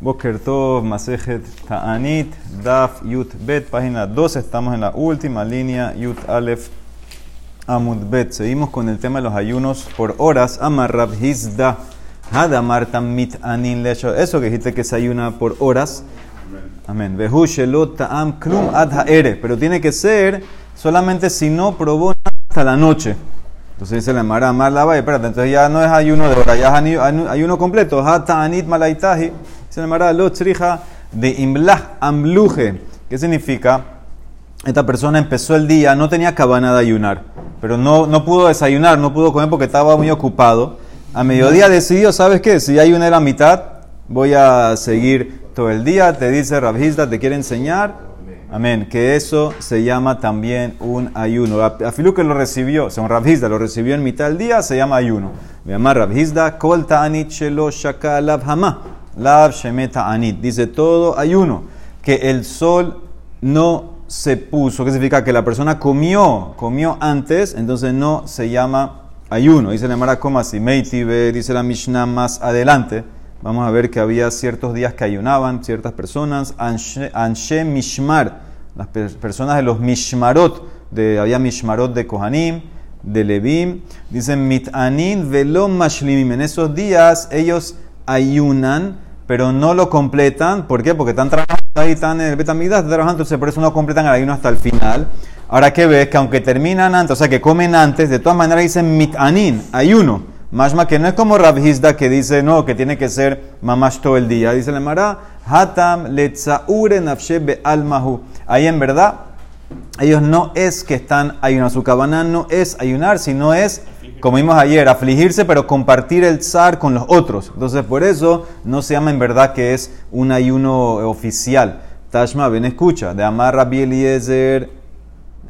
Boker Tov, Masejet Ta'anit, Daf, Yut Bet, página 12. Estamos en la última línea, Yut Aleph, Amud Bet. Seguimos con el tema de los ayunos por horas. Amarrab Hizda, Hadamar Mit Anin Lecho. Eso que dijiste que se ayuna por horas. Amén. Behu Shelot Ta'am Klum Ad Ha'ere. Pero tiene que ser solamente si no probó hasta la noche. Entonces dice la Mara Amar la espérate, entonces ya no es ayuno de hora, ya es ayuno completo. Ha Ta'anit Malaitahi. Se llamará lo de imlah amluje. ¿Qué significa? Esta persona empezó el día, no tenía cabana de ayunar, pero no, no pudo desayunar, no pudo comer porque estaba muy ocupado. A mediodía decidió, ¿sabes qué? Si hay una la mitad, voy a seguir todo el día. Te dice Rabhizda, te quiere enseñar. Amén. Que eso se llama también un ayuno. Afilu que lo recibió, según Rabhizda, lo recibió en mitad del día, se llama ayuno. Me llama Rabhizda, Kol Ta'anit Shelo Shaka Lav Shemeta Anit. Dice todo ayuno. Que el sol no se puso. ¿Qué significa? Que la persona comió, comió antes, entonces no se llama ayuno. Dice la Mara como así. Dice la Mishnah más adelante. Vamos a ver que había ciertos días que ayunaban ciertas personas. Anshe Mishmar, las personas de los Mishmarot, de, había Mishmarot de Kohanim, de Levim. Dicen Mitanin velom mashlimim. En esos días ellos ayunan pero no lo completan. ¿Por qué? Porque están trabajando ahí, están en el Betamigdash, están trabajando, entonces por eso no completan el ayuno hasta el final. Ahora que ves que aunque terminan antes, o sea que comen antes, de todas maneras dicen mitanin, ayuno. Más que no es como Rabhizda que dice no, que tiene que ser mamash todo el día. Dice la Mara, hatam letzaure nafshe almahu. Ahí en verdad, ellos no es que están ayunando, su cabana no es ayunar, sino es como vimos ayer, afligirse, pero compartir el zar con los otros. Entonces, por eso no se llama en verdad que es un ayuno oficial. Tashma, ven, escucha. De Amar Rabbi Eliezer,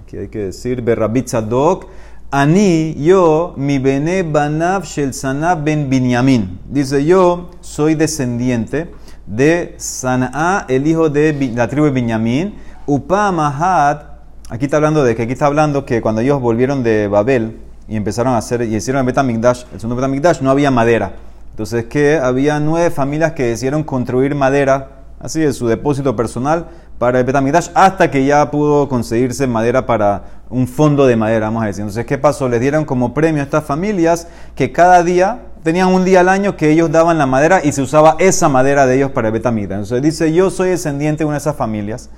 aquí hay que decir, Berrabit Zadok, Ani, yo, mi bene banav shel sanab ben binyamin. Dice, yo soy descendiente de Sanaa, el hijo de la tribu de Binyamin. Upa Mahat, aquí está hablando de que aquí está hablando que cuando ellos volvieron de Babel, y empezaron a hacer, y hicieron el Betamigdash, el segundo Betamigdash, no había madera. Entonces, que había nueve familias que decidieron construir madera, así de su depósito personal, para el Betamigdash, hasta que ya pudo conseguirse madera para un fondo de madera, vamos a decir. Entonces, ¿qué pasó? Les dieron como premio a estas familias que cada día tenían un día al año que ellos daban la madera y se usaba esa madera de ellos para el Betamigdash. Entonces, dice: Yo soy descendiente de una de esas familias,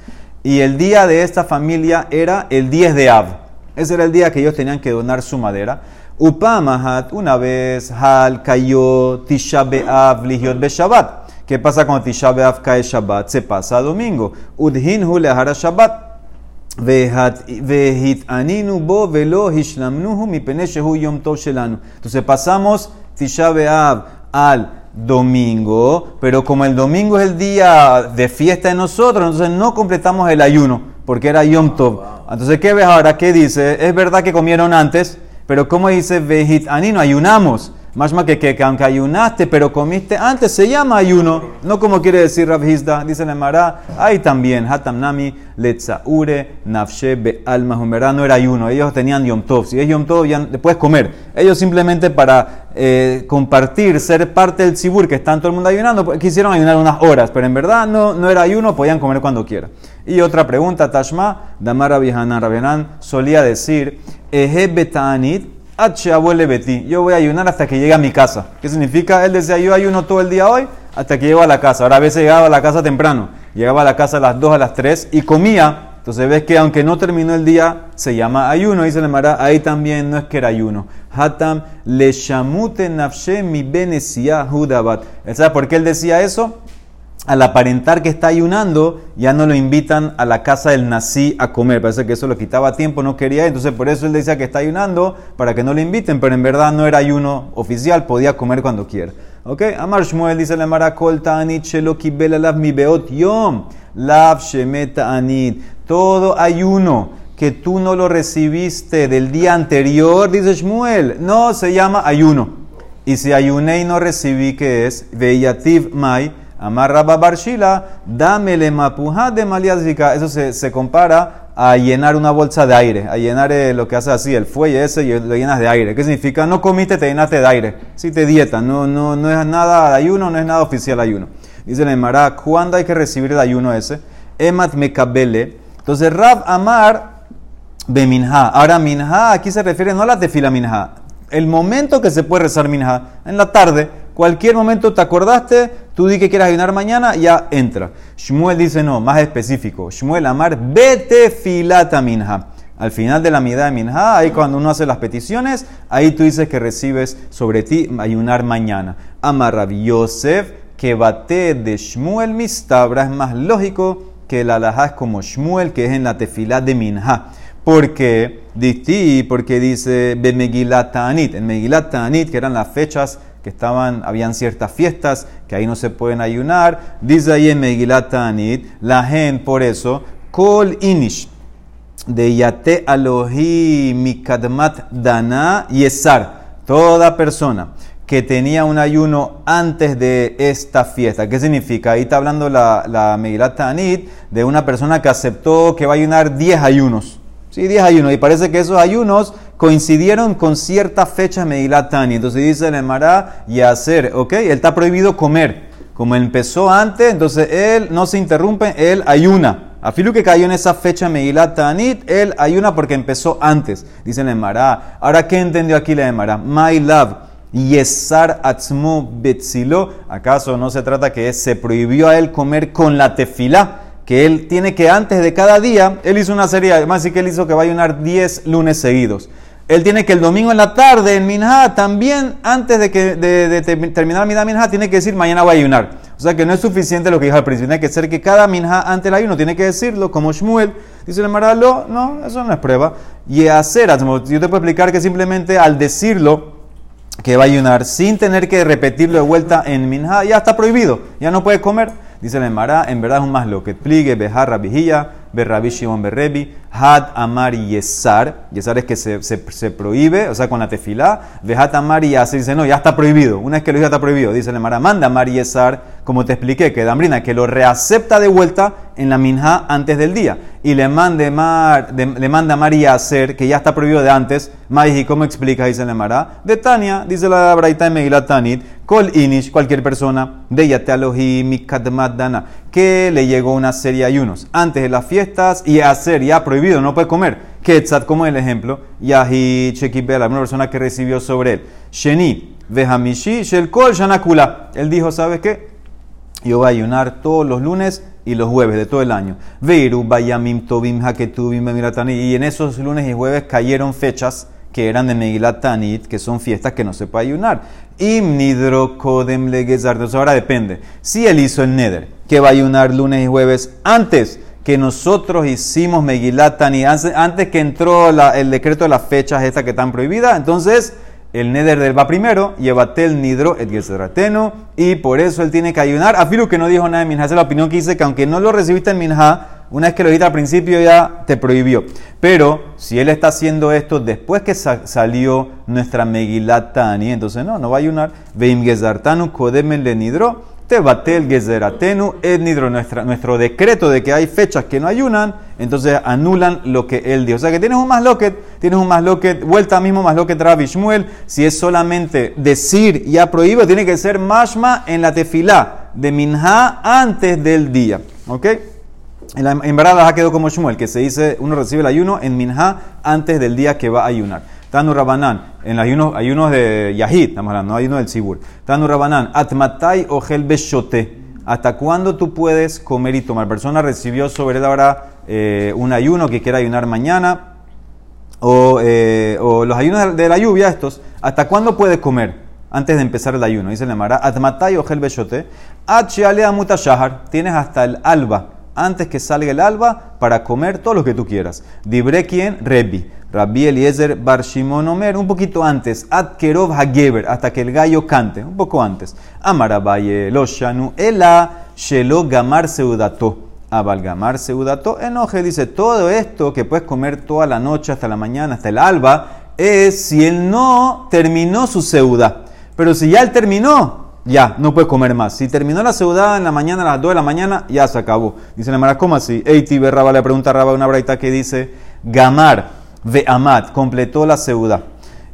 y el día de esta familia era el 10 de Av. Ese era el día que ellos tenían que donar su madera. Upamahat, una vez, Hal cayó Tisha B'Av Lihiot Shabbat. ¿Qué pasa cuando Tisha B'Av cae Shabbat? Se pasa domingo. Udhin hu lehara Shabbat. Entonces pasamos Tisha B'Av al domingo, pero como el domingo es el día de fiesta de nosotros, entonces no completamos el ayuno, porque era Yom Tov. Entonces, ¿qué ves ahora? ¿Qué dice? Es verdad que comieron antes, pero como dice Vejit Anino, ayunamos. Más que, que, aunque ayunaste, pero comiste antes, se llama ayuno. No como quiere decir Rav dice la Mara, ahí también, Hatam Nami, Letzaure, Nafshe, Be'alma, no era ayuno. Ellos tenían Yom Tov. Si es Yom Tov, ya puedes comer. Ellos simplemente para eh, compartir, ser parte del Sibur, que está todo el mundo ayunando, pues, quisieron ayunar unas horas, pero en verdad no, no era ayuno, podían comer cuando quieran. Y otra pregunta, Tashma, Damara Vihanan Rabianan solía decir, Eje Betanit, abuele beti. Yo voy a ayunar hasta que llegue a mi casa. ¿Qué significa? Él decía, yo ayuno todo el día hoy hasta que llego a la casa. Ahora a veces llegaba a la casa temprano. Llegaba a la casa a las 2, a las 3 y comía. Entonces ves que aunque no terminó el día, se llama ayuno. Dice la Mara, ahí también no es que era ayuno. Hatam le shamute nafshe mi benesia hudabat. ¿Sabes por qué él decía eso? Al aparentar que está ayunando, ya no lo invitan a la casa del nací a comer. Parece que eso lo quitaba tiempo, no quería. Entonces, por eso él decía que está ayunando, para que no lo inviten, pero en verdad no era ayuno oficial, podía comer cuando quiera. ¿Ok? Amar Shmuel dice la Marakol Ta'anit Sheloki Belalav mi beot yom. Lav Shemeta Anit. Todo ayuno que tú no lo recibiste del día anterior, dice Shmuel, no se llama ayuno. Y si ayuné y no recibí, ¿qué es? Veyativ Mai Amarra Barshila, dámele mapuja de maliazika. Eso se, se, compara a llenar una bolsa de aire, a llenar eh, lo que hace así, el fuelle ese, y lo llenas de aire. ¿Qué significa? No comiste, te llenaste de aire. Si te dieta, no, no, no es nada de ayuno, no es nada oficial ayuno. Dice la Emara, ¿cuándo hay que recibir el ayuno ese? Emat mekabele. Entonces, Rab Amar de Minha. Ahora, Minha, aquí se refiere no a la tefila Minha. El momento que se puede rezar Minha, en la tarde, cualquier momento te acordaste, tú di que quieras ayunar mañana, ya entra. Shmuel dice no, más específico. Shmuel Amar, vete filata Minha. Al final de la mitad de Minha, ahí cuando uno hace las peticiones, ahí tú dices que recibes sobre ti ayunar mañana. Amar Rabbi Yosef, que bate de Shmuel Mistabra, es más lógico que la alajá es como Shmuel, que es en la tefilá de Minha. Porque, porque dice Bemegilat Ta'anit. En Megilat Ta'anit, que eran las fechas que estaban, habían ciertas fiestas, que ahí no se pueden ayunar. Dice ahí en Megilat la gente, por eso, Kol Inish de Yate Alohi Mikadmat Dana Yesar. Toda persona que tenía un ayuno antes de esta fiesta. ¿Qué significa? Ahí está hablando la, la Megilat Tanit de una persona que aceptó que va a ayunar 10 ayunos. Sí, 10 ayunos. Y parece que esos ayunos coincidieron con ciertas fechas Megilat Tanit. Entonces dice el Emara y hacer, ¿ok? Él está prohibido comer. Como empezó antes, entonces él no se interrumpe, él ayuna. A Filu que cayó en esa fecha Megilat Tanit, él ayuna porque empezó antes, dice la Emara. Ahora, ¿qué entendió aquí la Emara? My love, Yesar Atzmo Betzilo. ¿Acaso no se trata que se prohibió a él comer con la tefilá? Que él tiene que antes de cada día, él hizo una serie, además sí que él hizo que va a ayunar 10 lunes seguidos. Él tiene que el domingo en la tarde, en Minha, también antes de, que, de, terminar Minha, tiene que decir mañana voy a ayunar. O sea que no es suficiente lo que dijo al principio. Tiene que ser que cada minja antes del ayuno tiene que decirlo, como Shmuel. Dice el Maralo, no, eso no es prueba. Y hacer, yo te puedo explicar que simplemente al decirlo, que va a ayunar sin tener que repetirlo de vuelta en minja, ya está prohibido, ya no puede comer. Dice el Mara, en verdad es un más lo que pligue, bejarra, vigilla, berrabi, shimon, berrebi, had, amar yesar. Yesar es que se, se, prohíbe, o sea, con la tefilá. Vejat, amar y yasar. Dice, no, ya está prohibido. Una vez que lo dice, está prohibido. Dice el manda amar yesar, como te expliqué, que Dambrina, que lo reacepta de vuelta en la minja antes del día. Y le, mande mar, le manda amar y hacer, que ya está prohibido de antes. ¿y ¿cómo explica? Dice el Mara. De Tania, dice la Braita de Megilat Tanit, Kol inish, cualquier persona, de Yatealohi Mikadmat Dana, que le llegó una serie de ayunos antes de las fiestas y hacer ya prohibido, no puede comer. Ketzat, como el ejemplo, Yahi Chekibela, una persona que recibió sobre él. Sheni, Vehamishi, Kol Shanakula. Él dijo, ¿sabes qué? Yo voy a ayunar todos los lunes y los jueves de todo el año. Veiru, Bayamim, Tobim, Haketubim, Y en esos lunes y jueves cayeron fechas que eran de Megilat Tanit, que son fiestas que no se puede ayunar. Im nidro kodem. Entonces ahora depende. Si él hizo el neder, que va a ayunar lunes y jueves antes que nosotros hicimos Megilat Tanit, antes que entró el decreto de las fechas estas que están prohibidas, entonces el neder del va primero, llévate el nidro et y por eso él tiene que ayunar. Afilu que no dijo nada de Minha, esa es la opinión que dice que aunque no lo recibiste en Minha, una vez que lo dijiste al principio ya te prohibió. Pero si él está haciendo esto después que salió nuestra Megilat Tani, entonces no, no va a ayunar. Veim gezartanu kodemen le nidro, te batel gezeratenu et nidro. nuestro decreto de que hay fechas que no ayunan, entonces anulan lo que él dio. O sea que tienes un más loquet, tienes un más loquet, vuelta mismo más loquet Rabbi Shmuel. Si es solamente decir ya prohíbe, tiene que ser mashma en la tefilá de minha antes del día. ¿Ok? En, verdad la quedó como Shmuel, que se dice, uno recibe el ayuno en Minha antes del día que va a ayunar. Tanu Rabanán, en los ayunos, ayunos de Yahid, estamos hablando, no ayuno del Sibur. Tanu Rabanán, Atmatai Gel Beshote. ¿Hasta cuándo tú puedes comer y tomar? persona recibió sobre él ahora eh, un ayuno que quiera ayunar mañana, o, eh, o, los ayunos de la lluvia, estos. ¿Hasta cuándo puede comer? Antes de empezar el ayuno, dice la Mara, Atmatai Gel Beshote. Achialea Mutashahar, tienes hasta el alba antes que salga el alba para comer todo lo que tú quieras. Dibre quien, Rebbi. Rabbi Eliezer Bar Shimon Omer, un poquito antes, Adkerov Hageber, hasta que el gallo cante, un poco antes. Amarabaye Loshanu, Ela Shelo Gamar Seudato. Abalgamar Seudato. Enoje dice: todo esto que puedes comer toda la noche, hasta la mañana, hasta el alba, es si él no terminó su seuda. Pero si ya él terminó, ya, no puede comer más. Si terminó la seudada en la mañana, a las 2 de la mañana, ya se acabó. Dice la Mara, ¿cómo así? Eiti Berraba le pregunta a Raba una braita que dice, Gamar ve Amat, completó la seuda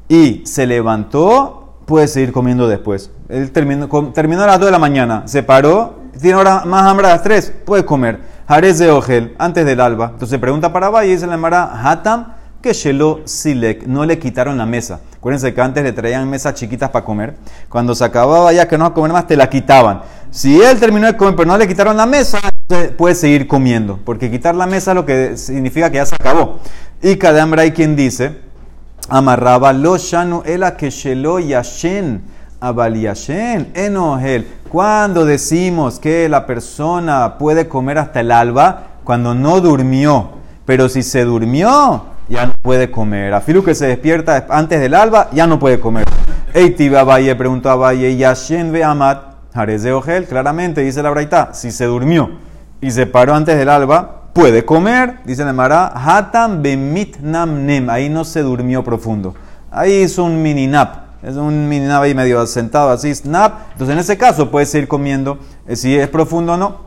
y se levantó, puede seguir comiendo después. Él terminó, terminó a las 2 de la mañana, se paró tiene ahora más hambre a las 3, puede comer. Jarez de Ogel, antes del alba. Entonces pregunta para Valle y dice la Mara, Hatam, que Shelo Silek, no le quitaron la mesa. Acuérdense que antes le traían mesas chiquitas para comer. Cuando se acababa ya que no a comer más, te la quitaban. Si él terminó de comer pero no le quitaron la mesa, puede seguir comiendo. Porque quitar la mesa lo que significa que ya se acabó. Y cada hambre hay quien dice, amarraba lo shanu ela que Shelo Yashen Abaliashen, Enohel. Cuando decimos que la persona puede comer hasta el alba, cuando no durmió, pero si se durmió, ya no puede comer. Afilu que se despierta antes del alba, ya no puede comer. Eitiba Valle preguntó a Valle, Yashen ve amat, de Ogel, claramente dice la braita, si se durmió y se paró antes del alba, puede comer, dice la Mara, Hatam bemit nem, ahí no se durmió profundo. Ahí hizo un mini nap es un minab ahí medio sentado así, snap. Entonces en ese caso puedes seguir comiendo eh, si es profundo o no.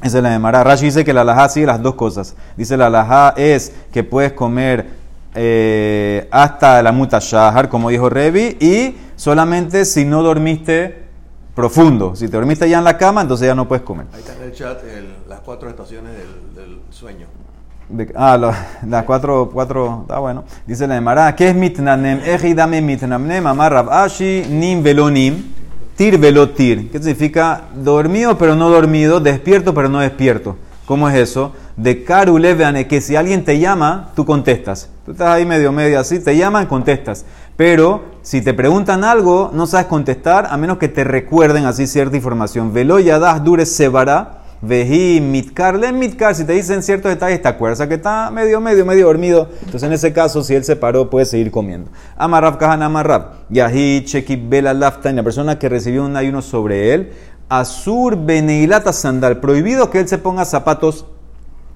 Esa es la de Rashi dice que la alajá sigue las dos cosas. Dice la alajá es que puedes comer eh, hasta la muta shahar, como dijo Revi, y solamente si no dormiste profundo. Si te dormiste ya en la cama, entonces ya no puedes comer. Ahí está en el chat las cuatro estaciones del sueño ah, las cuatro, cuatro, está bueno. Dice la Emara, ¿qué es mitnanem? Ejidame mitnanem, amar ashi, nim velonim, tir velotir. ¿Qué significa? Dormido pero no dormido, despierto pero no despierto. ¿Cómo es eso? De caruleveane, que si alguien te llama, tú contestas. Tú estás ahí medio medio así, te llaman, contestas. Pero si te preguntan algo, no sabes contestar a menos que te recuerden así cierta información. Velo yadas dures sevara Veji mitkar, le mitkar, si te dicen ciertos detalles, te acuerdas que está medio, medio, medio dormido. Entonces, en ese caso, si él se paró, puede seguir comiendo. Amarrab kahan amarrab. Yahi chekib bela laftain, la persona que recibió un ayuno sobre él. Azur beneilata sandal, prohibido que él se ponga zapatos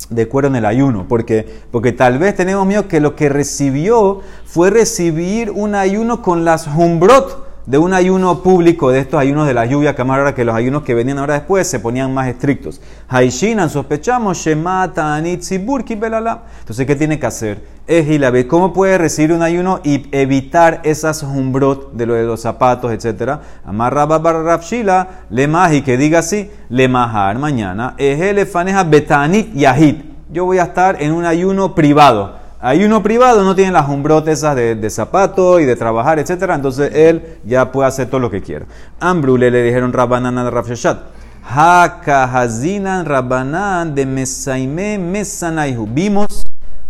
de cuero en el ayuno, porque, porque tal vez tenemos miedo que lo que recibió fue recibir un ayuno con las humbrot de un ayuno público, de estos ayunos de la lluvia, que ahora que los ayunos que venían ahora después se ponían más estrictos. Haishinan, sospechamos, Shemata, Anitziburki, Belala. Entonces, ¿qué tiene que hacer? Ejilabe, ¿cómo puede recibir un ayuno y evitar esas humbrot de lo de los zapatos, etcétera? Amarraba barrafshila, le maji, que diga así, le majar mañana, ejelefaneja betanit yahid. Yo voy a estar en un ayuno privado hay uno privado, no tiene las umbrotes de, de zapato y de trabajar, etc. Entonces él ya puede hacer todo lo que quiera. Ambrule le dijeron Rabbanan a Rafshashat. Hakahazinan Rabbanan de Mesaime Mesanaihu. Vimos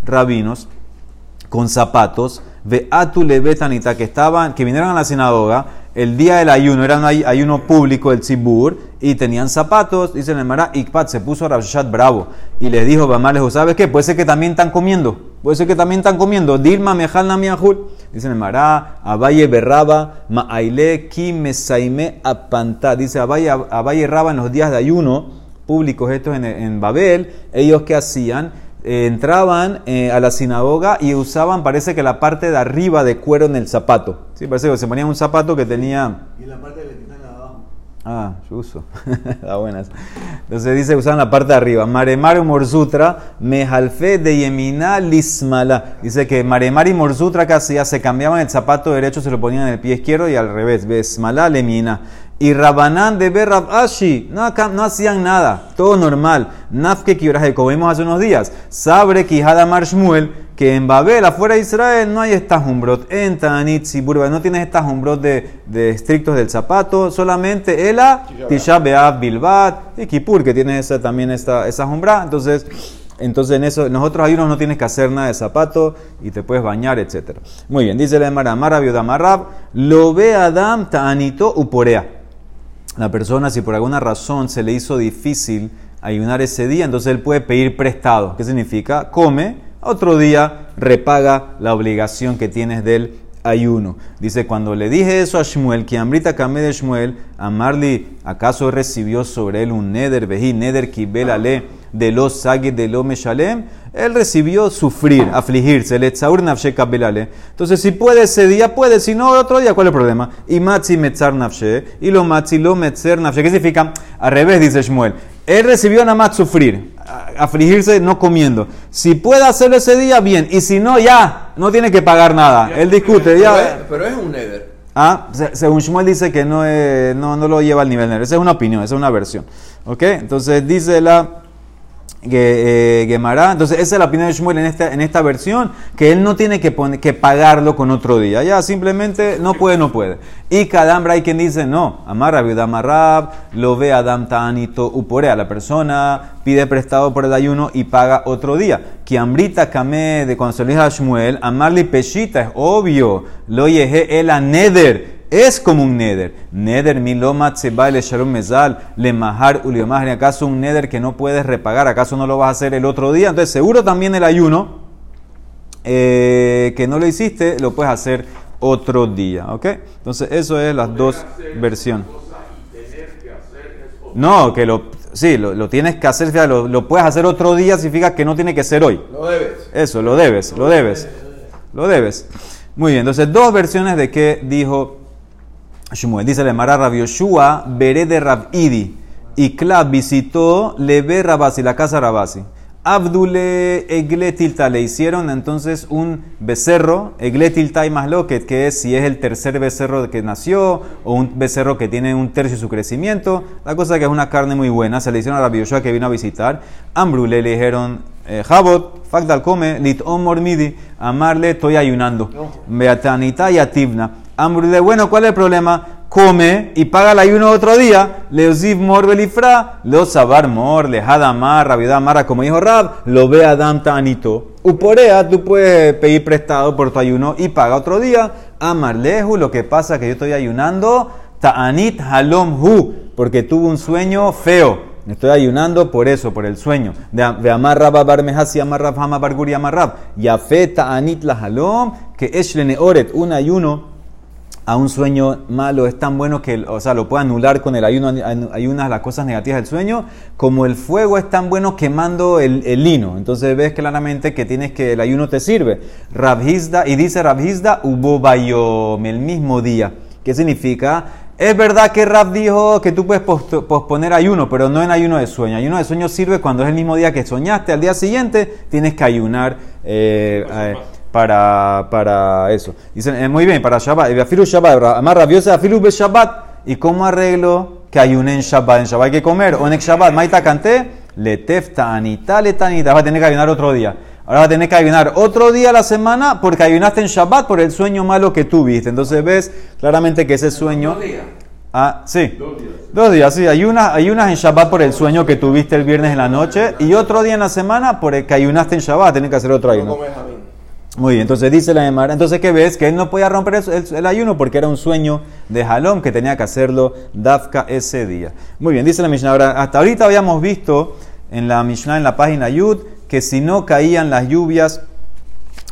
rabinos con zapatos, ve betanita que estaban, que vinieron a la sinagoga el día del ayuno, era un ayuno público del Tzibur, y tenían zapatos, dice el Mara, Ikpat se puso Rabshat bravo, y le dijo, Bamalejo, ¿sabes qué? Puede ser que también están comiendo, puede ser que también están comiendo, Dilma Mejal Namiahul, dice el Mara, Abaye Berraba, Ma'aile Ki Mesaime Apantá, dice Abaye, Abaye Raba en los días de ayuno públicos estos en, en Babel, ellos qué hacían? Eh, entraban eh, a la sinagoga y usaban, parece que la parte de arriba de cuero en el zapato. Sí, parece que se ponían un zapato que tenía... Y la parte de. Ah, yo uso. Está buenas. Entonces dice usaban la parte de arriba. Maremar Morsutra, mejalfe de Yemina lismala. Dice que Maremar y Morsutra casi ya se cambiaban el zapato derecho, se lo ponían en el pie izquierdo y al revés. Besmala lemina. Y Rabanán de Berrab Ashi, no, no hacían nada, todo normal. Nafke Kibraje, como vimos hace unos días. Sabre Kijada Marshmuel, que en Babel, afuera de Israel, no hay estas umbrot. En Tanit, Burba, no tienes estas umbrot de, de, estrictos del zapato, solamente Ela, Tisha Beab Bilbat y Kipur, que tiene esa, también esta, esa umbra. Entonces, entonces en eso, nosotros hay unos no tienes que hacer nada de zapato y te puedes bañar, etc. Muy bien, dice la Emara, Marab Yodamarab, lo ve Adam Ta'anito Uporea la persona, si por alguna razón se le hizo difícil ayunar ese día, entonces él puede pedir prestado. ¿Qué significa? Come, otro día repaga la obligación que tienes del ayuno. Dice, cuando le dije eso a Shmuel, que Amrita Kame de Shmuel, Amarli, ¿acaso recibió sobre él un neder, vejí, neder kibelale, de los sagid de lo meshalem? Él recibió sufrir, afligirse, le nafshe kabelale. Entonces, si puede ese día, puede, si no, otro día, ¿cuál es el problema? Y matzi metzar nafshe, y lo matzi lo metzer nafshe. ¿Qué significa? Al revés, dice Shmuel. Él recibió nada más sufrir, afligirse no comiendo. Si puede hacerlo ese día, bien. Y si no, ya, no tiene que pagar nada. Él discute, ya. Pero es, un neder. Ah, según Shmuel dice que no, no, no, lo lleva al nivel neder. Esa es una opinión, esa es una versión. ¿Ok? Entonces dice la que, eh, Gemara. Entonces, esa es la opinión de Shmuel en esta, en esta versión, que él no tiene que, poner, que pagarlo con otro día. Ya, simplemente no puede, no puede. Y Kadambra hay quien dice, no, amarra viuda amarrab, lo ve Adam Tanito uporea. La persona pide prestado por el ayuno y paga otro día. Kiambrita Kame de cuando se lo a Shmuel, amarli peshita, es obvio, lo yeje el neder es como un neder. Neder milomat se le shalom mezal, le mahar uliomahri. ¿Acaso un neder que no puedes repagar? ¿Acaso no lo vas a hacer el otro día? Entonces, seguro también el ayuno eh, que no lo hiciste, lo puedes hacer otro día. ¿Ok? Entonces, eso es las dos versiones. No, que lo, sí, lo, tienes que hacer, lo, lo, puedes hacer otro día, significa que no tiene que ser hoy. Lo debes. Eso, lo debes, lo debes. Lo debes. Muy bien, entonces dos versiones de qué dijo Shmuel. Dice le Mara Rav Yoshua, veré de Rav Idi. Y Klab visitó Lebe Rabasi, la casa Rabasi. Abdule Egletilta le hicieron entonces un becerro, Egletilta y más loquet, que es si es el tercer becerro que nació o un becerro que tiene un tercio de su crecimiento. La cosa que es una carne muy buena, se le hicieron a Rabbi Yoshua que vino a visitar. Ambrule le dijeron, eh, Jabot, Fagdal come, lit midi, amarle, estoy ayunando. Beatanita y ativna. Ambrule, bueno, ¿cuál es el problema? Come y paga el ayuno otro día. Leosiv mor belifra, lo sabar mor, lejadamar, rabiudamara, como dijo Rab, lo ve Adam tanito. Uporea, tú puedes pedir prestado por tu ayuno y paga otro día. Amarleju, lo que pasa es que yo estoy ayunando, ta'anit halom hu, porque tuvo un sueño feo. Estoy ayunando por eso, por el sueño. De amarra babar mehasi amarrab hama barguri amarrab. Yafe ta'anit la halom, que eshlene oret, un ayuno a un sueño malo es tan bueno que, o sea, lo puede anular con el ayuno, ayunas las cosas negativas del sueño, como el fuego es tan bueno quemando el, lino. Entonces ves claramente que tienes que, el ayuno te sirve. Rabhizda, y dice Rabhizda, hubo bayom, el mismo día. ¿Qué significa? Es verdad que Rab dijo que tú puedes posponer ayuno, pero no en ayuno de sueño. Ayuno de sueño sirve cuando es el mismo día que soñaste. Al día siguiente tienes que ayunar. Eh, eh, para, para eso. Dicen, eh, muy bien, para Shabbat. Afilu Shabbat, más rabiosa, Afilu be Shabbat. ¿Y cómo arreglo que ayunen en Shabbat? En Shabbat hay que comer. Onek Shabbat, Maita canté, letefta anita letanita. Vas a tener que ayunar otro día. Ahora vas a tener que ayunar otro día a la semana porque ayunaste en Shabbat por el sueño malo que tuviste. Entonces ves claramente que ese sueño. Dos días. Ah, sí. Dos días. Dos días, sí. Ayunas, ayunas en Shabbat por el sueño que tuviste el viernes en la noche y otro día en la semana por el que ayunaste en Shabbat. Tienes que hacer otro ayuno. Muy bien, entonces dice la Emara, entonces ¿qué ves? Que él no podía romper el, ayuno porque era un sueño de Jalón que tenía que hacerlo Dafka ese día. Muy bien, dice la Mishnah. Ahora, hasta ahorita habíamos visto en la Mishnah, en la página Yud, que si no caían las lluvias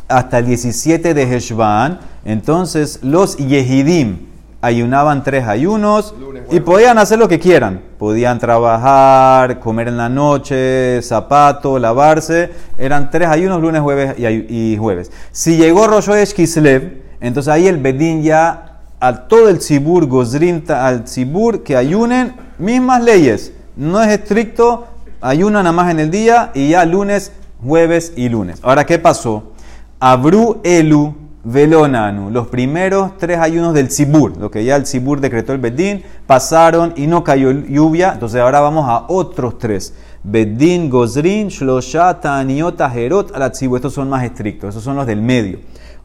hasta el 17 de Heshvan, entonces los Yehidim, ayunaban tres ayunos y podían hacer lo que quieran. Podían trabajar, comer en la noche, zapato, lavarse. Eran tres ayunos, lunes, jueves y, jueves. Si llegó Rosh Kislev, entonces ahí el Bedín ya a todo el Tzibur, Gozrin, al Tzibur que ayunen, mismas leyes. No es estricto, ayunan nada más en el día y ya lunes, jueves y lunes. Ahora, ¿qué pasó? Abru Elu Velonanu, los primeros tres ayunos del Sibur, lo que ya el Sibur decretó el Bedín, pasaron y no cayó lluvia, entonces ahora vamos a otros tres. Bedín, Gozrin, Shlosha, Taniota, Herot, Alatsibu, estos son más estrictos, esos son los del medio.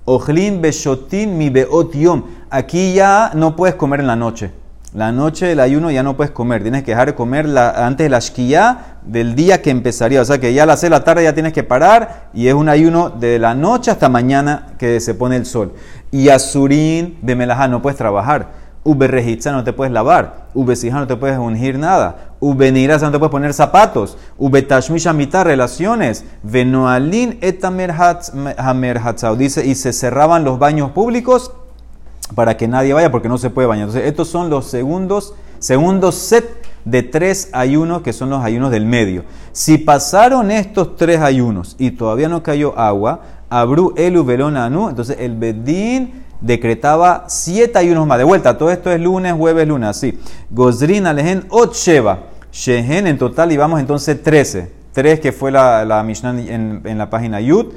Ojlin, Beshotin, Mi Beot Yom, aquí ya no puedes comer en la noche. La noche del ayuno ya no puedes comer, tienes que dejar de comer antes de la shkia del día que empezaría. O sea que ya a las 6 de la tarde ya tienes que parar y es un ayuno de la noche hasta mañana que se pone el sol. Y azurín de melajá no puedes trabajar. Ube no te puedes lavar. Ube no te puedes ungir nada. Ube no te puedes poner zapatos. Ube tashmisha mitad relaciones. Venoalin etamer Dice, y se cerraban los baños públicos para que nadie vaya porque no se puede bañar. Entonces, estos son los segundos, segundos set de tres ayunos que son los ayunos del medio. Si pasaron estos tres ayunos y todavía no cayó agua, abru elu velona anu, entonces el bedín decretaba siete ayunos más. De vuelta, todo esto es lunes, jueves, lunes, así. Gozrin alehen ot sheva. Shehen en total y vamos entonces 13. Tres que fue la, la Mishnah en, en la página Yud.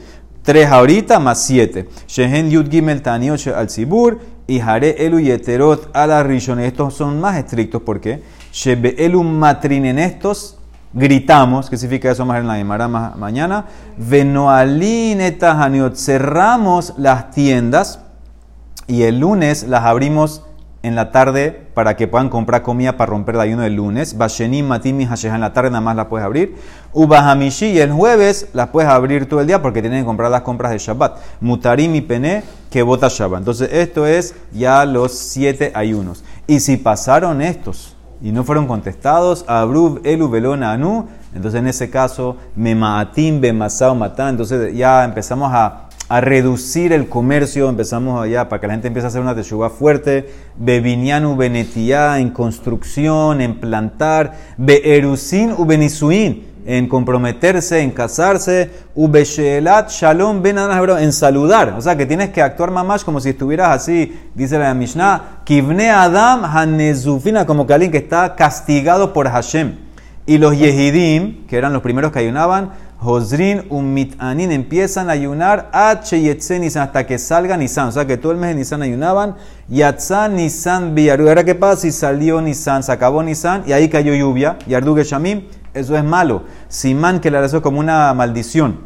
Tres ahorita más siete. Shehen Yud Gimel Taniot al Sibur y Hare Elu Yeterot a la Rishon. Estos son más estrictos porque Shebeelu matrin en estos, gritamos, ¿qué significa eso más en la Gemara mañana? Venoalin cerramos las tiendas y el lunes las abrimos en la tarde para que puedan comprar comida para romper el ayuno del lunes. Bashenim, Matim y en la tarde nada más la puedes abrir. Ubahamishi y el jueves las puedes abrir todo el día porque tienen que comprar las compras de Shabbat. Mutarim y Pene que vota Shabbat. Entonces esto es ya los siete ayunos. Y si pasaron estos y no fueron contestados, Abrub, Elu, Belona, Anu, entonces en ese caso, Memaatim, Bemasao, Matán, entonces ya empezamos a a reducir el comercio, empezamos allá para que la gente empiece a hacer una teshuva fuerte, bebinianu benetía en construcción, en plantar, beerusin u benisuin en comprometerse, en casarse, ubeshelat shalom ben en saludar, o sea que tienes que actuar mamash como si estuvieras así, dice la Mishnah, kivne adam hanezufina, como que que está castigado por Hashem. Y los yehidim, que eran los primeros que ayunaban, Hosrin Mitanin empiezan a ayunar y hasta que salga Nisan. O sea que todo el mes de Nisan ayunaban. Yatzan Nisan Biyaru. Ahora qué pasa si salió Nisan, se acabó Nisan y ahí cayó lluvia. Yardu Shamim. Eso es malo. Simán que le es como una maldición.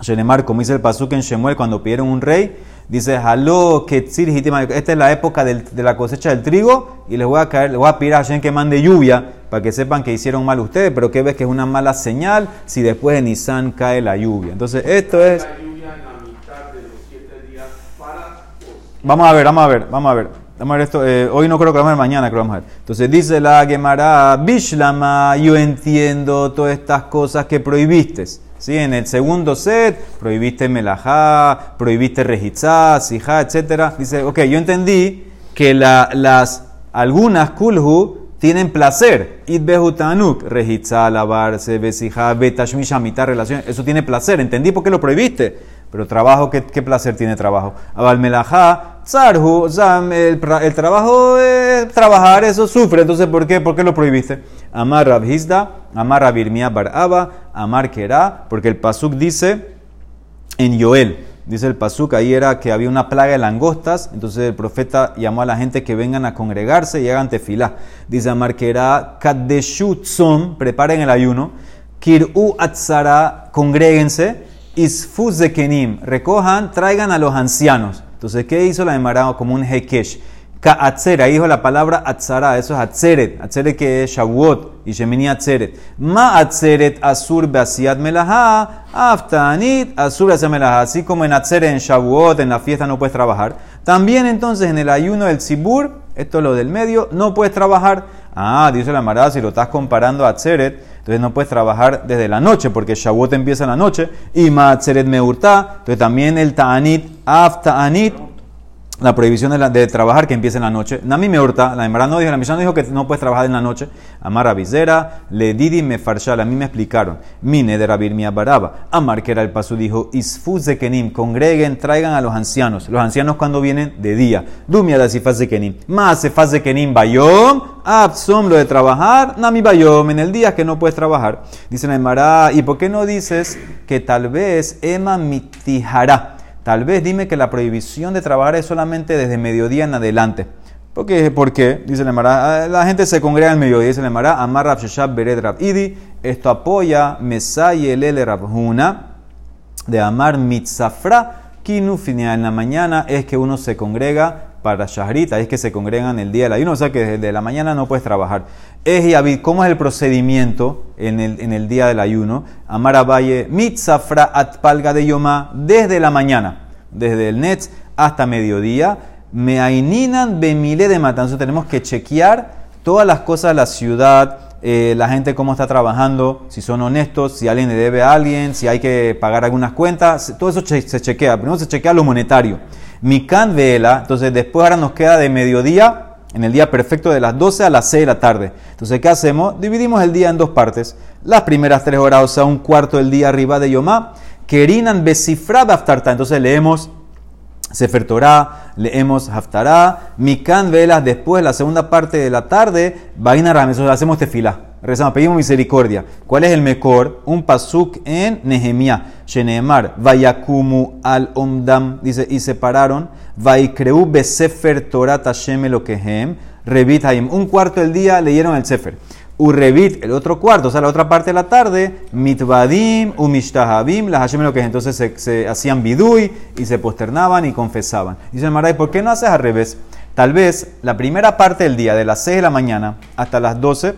Shenemar, como dice el Pasuk en Shemuel cuando pidieron un rey, dice, Haló, Ketzir, Esta es la época de la cosecha del trigo y les voy a caer, les voy a pedir a que mande lluvia para que sepan que hicieron mal ustedes, pero que ves que es una mala señal si después de Nisan cae la lluvia. Entonces, esto es. Vamos a ver, vamos a ver, vamos a ver. Vamos a ver esto. Eh, hoy no creo que vamos a ver, mañana creo que vamos a ver. Entonces dice la Gemara, Bishlama, yo entiendo todas estas cosas que prohibiste. ¿Sí? En el segundo set prohibiste melajá, prohibiste rejitzá, sijá, etc. Dice, ok, yo entendí que la, las algunas kulhu tienen placer. Itbehu tanuk, rejitza, lavarse, besija, betashmisha, mitad relación. Eso tiene placer. Entendí por qué lo prohibiste. Pero trabajo, ¿qué, qué placer tiene trabajo? Abal melajá, tzarhu, o sea, el, el, trabajo es trabajar, eso sufre. Entonces, ¿por qué? ¿Por qué lo prohibiste? Amar Rabhizda, Amar Rabirmia Baraba, Amar Kera, porque el Pasuk dice en Yoel. Dice el Pasuk, ahí era que había una plaga de langostas, entonces el profeta llamó a la gente que vengan a congregarse y hagan tefilá. Dice Amar que era Kadeshutzom, preparen el ayuno, Kir'u Atzara, congréguense, Isfuz Kenim, recojan, traigan a los ancianos. Entonces, ¿qué hizo la Emara como un hekesh? Ka'atzera, dijo la palabra atzara, eso es atzeret, atzeret que es shavuot y shemini atzeret. Ma atzeret asur beasiat melaha, aftanit asur melaha. Así como en atzeret, en shavuot, en la fiesta no puedes trabajar. También entonces en el ayuno del sibur, esto es lo del medio, no puedes trabajar. Ah, dice la marada, si lo estás comparando a atzeret, entonces no puedes trabajar desde la noche, porque Shavuot empieza en la noche, y ma atzeret meurta, entonces también el ta'anit, aftanit, la prohibición de, trabajar que empieza en la noche. Nami me hurta, la Emara no dijo, la Mishnah no dijo que no puedes trabajar en la noche. Amar visera, le didi me farshal, a mí me explicaron. Mine de rabir mi baraba. Amar que era el paso dijo, isfuz de kenim, congreguen, traigan a los ancianos. Los ancianos cuando vienen de día. Dumia la sifaz de kenim. Más se faz de kenim bayom, absom lo de trabajar, nami bayom, en el día que no puedes trabajar. Dice la Emara, ¿y por qué no dices que tal vez ema mitijará? Tal vez dime que la prohibición de trabajar es solamente desde mediodía en adelante. ¿Por qué? Porque, dice el ah, la gente se congrega en mediodía, dice el Emara, Amar Rav Sheshab Bered Rav Idi, esto apoya Mesay el Rav Huna, de Amar Mitzafra, Kinu en la mañana es que uno se congrega para Shahrit, es que se congregan el día del ayuno, o sea que desde la mañana no puedes trabajar. Es ¿cómo es el procedimiento en el, en el día del ayuno? Amara Valle, mitzafra atpalga de yoma, desde la mañana, desde el Netz hasta mediodía, me aininan bemile de matanzo. Tenemos que chequear todas las cosas de la ciudad, eh, la gente cómo está trabajando, si son honestos, si alguien le debe a alguien, si hay que pagar algunas cuentas, todo eso se chequea. Primero se chequea lo monetario. Mikan vela, entonces después ahora nos queda de mediodía, en el día perfecto de las 12 a las 6 de la tarde. Entonces, ¿qué hacemos? Dividimos el día en dos partes. Las primeras tres horas, o sea, un cuarto del día arriba de Yomá, Kerinan besifra haftarta. Entonces leemos Sefer Torah, leemos Haftarah, Mikan velas después, la segunda parte de la tarde, Vaina Ram, hacemos tefila rezamos, pedimos misericordia. ¿Cuál es el mejor? Un pasuk en Nehemiah. Sheneemar, Vayakumu al Omdam, dice, y separaron, Vaikreu besefer Torah Tashem Elokehem, Revit Haim. Un cuarto del día leyeron el Sefer. Urrevit, el otro cuarto, o sea, la otra parte de la tarde, mitvadim, umishtahabim, las Hashem lo que es. Entonces se, se hacían bidui y se posternaban y confesaban. Dice Maray, ¿por qué no haces al revés? Tal vez la primera parte del día, de las 6 de la mañana hasta las 12,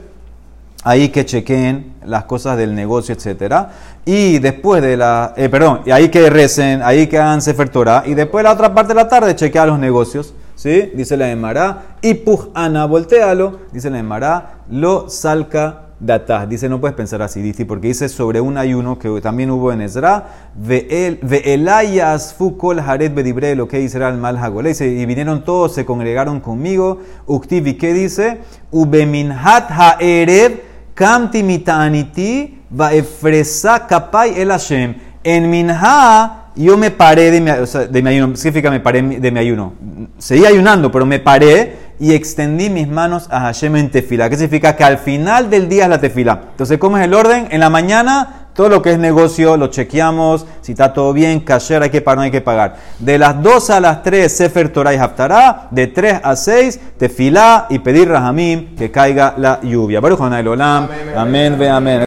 ahí que chequen las cosas del negocio, etcétera. Y después de la, eh, perdón, ahí que recen, ahí que hagan Sefer Torah, y después la otra parte de la tarde chequea los negocios. ¿Sí? Dice la Emara, y puj ana, voltealo, dice la Emara, lo salca datah. Dice, no puedes pensar así, dice, porque dice sobre un ayuno que también hubo en Ezra, ve'elayas fukol haret bedibre, lo que dice el mal hagole. Y vinieron todos, se congregaron conmigo. Uktivi, ¿qué dice? Ubeminhat ha'erev kamti mitaniti va'efresa kapai el Hashem. En minha yo me paré de mi, o sea, de mi ayuno, ¿qué significa me paré de mi ayuno? Seguí ayunando, pero me paré y extendí mis manos a Hashem en tefila. ¿Qué significa? Que al final del día es la tefila. Entonces, ¿cómo es el orden? En la mañana, todo lo que es negocio, lo chequeamos, si está todo bien, cashier hay que pagar, no hay que pagar. De las 2 a las 3, Sefer Torah y Haftarah. De 3 a 6, tefila y pedir Rahamim que caiga la lluvia. Baruch Olam. Amén, ve amén.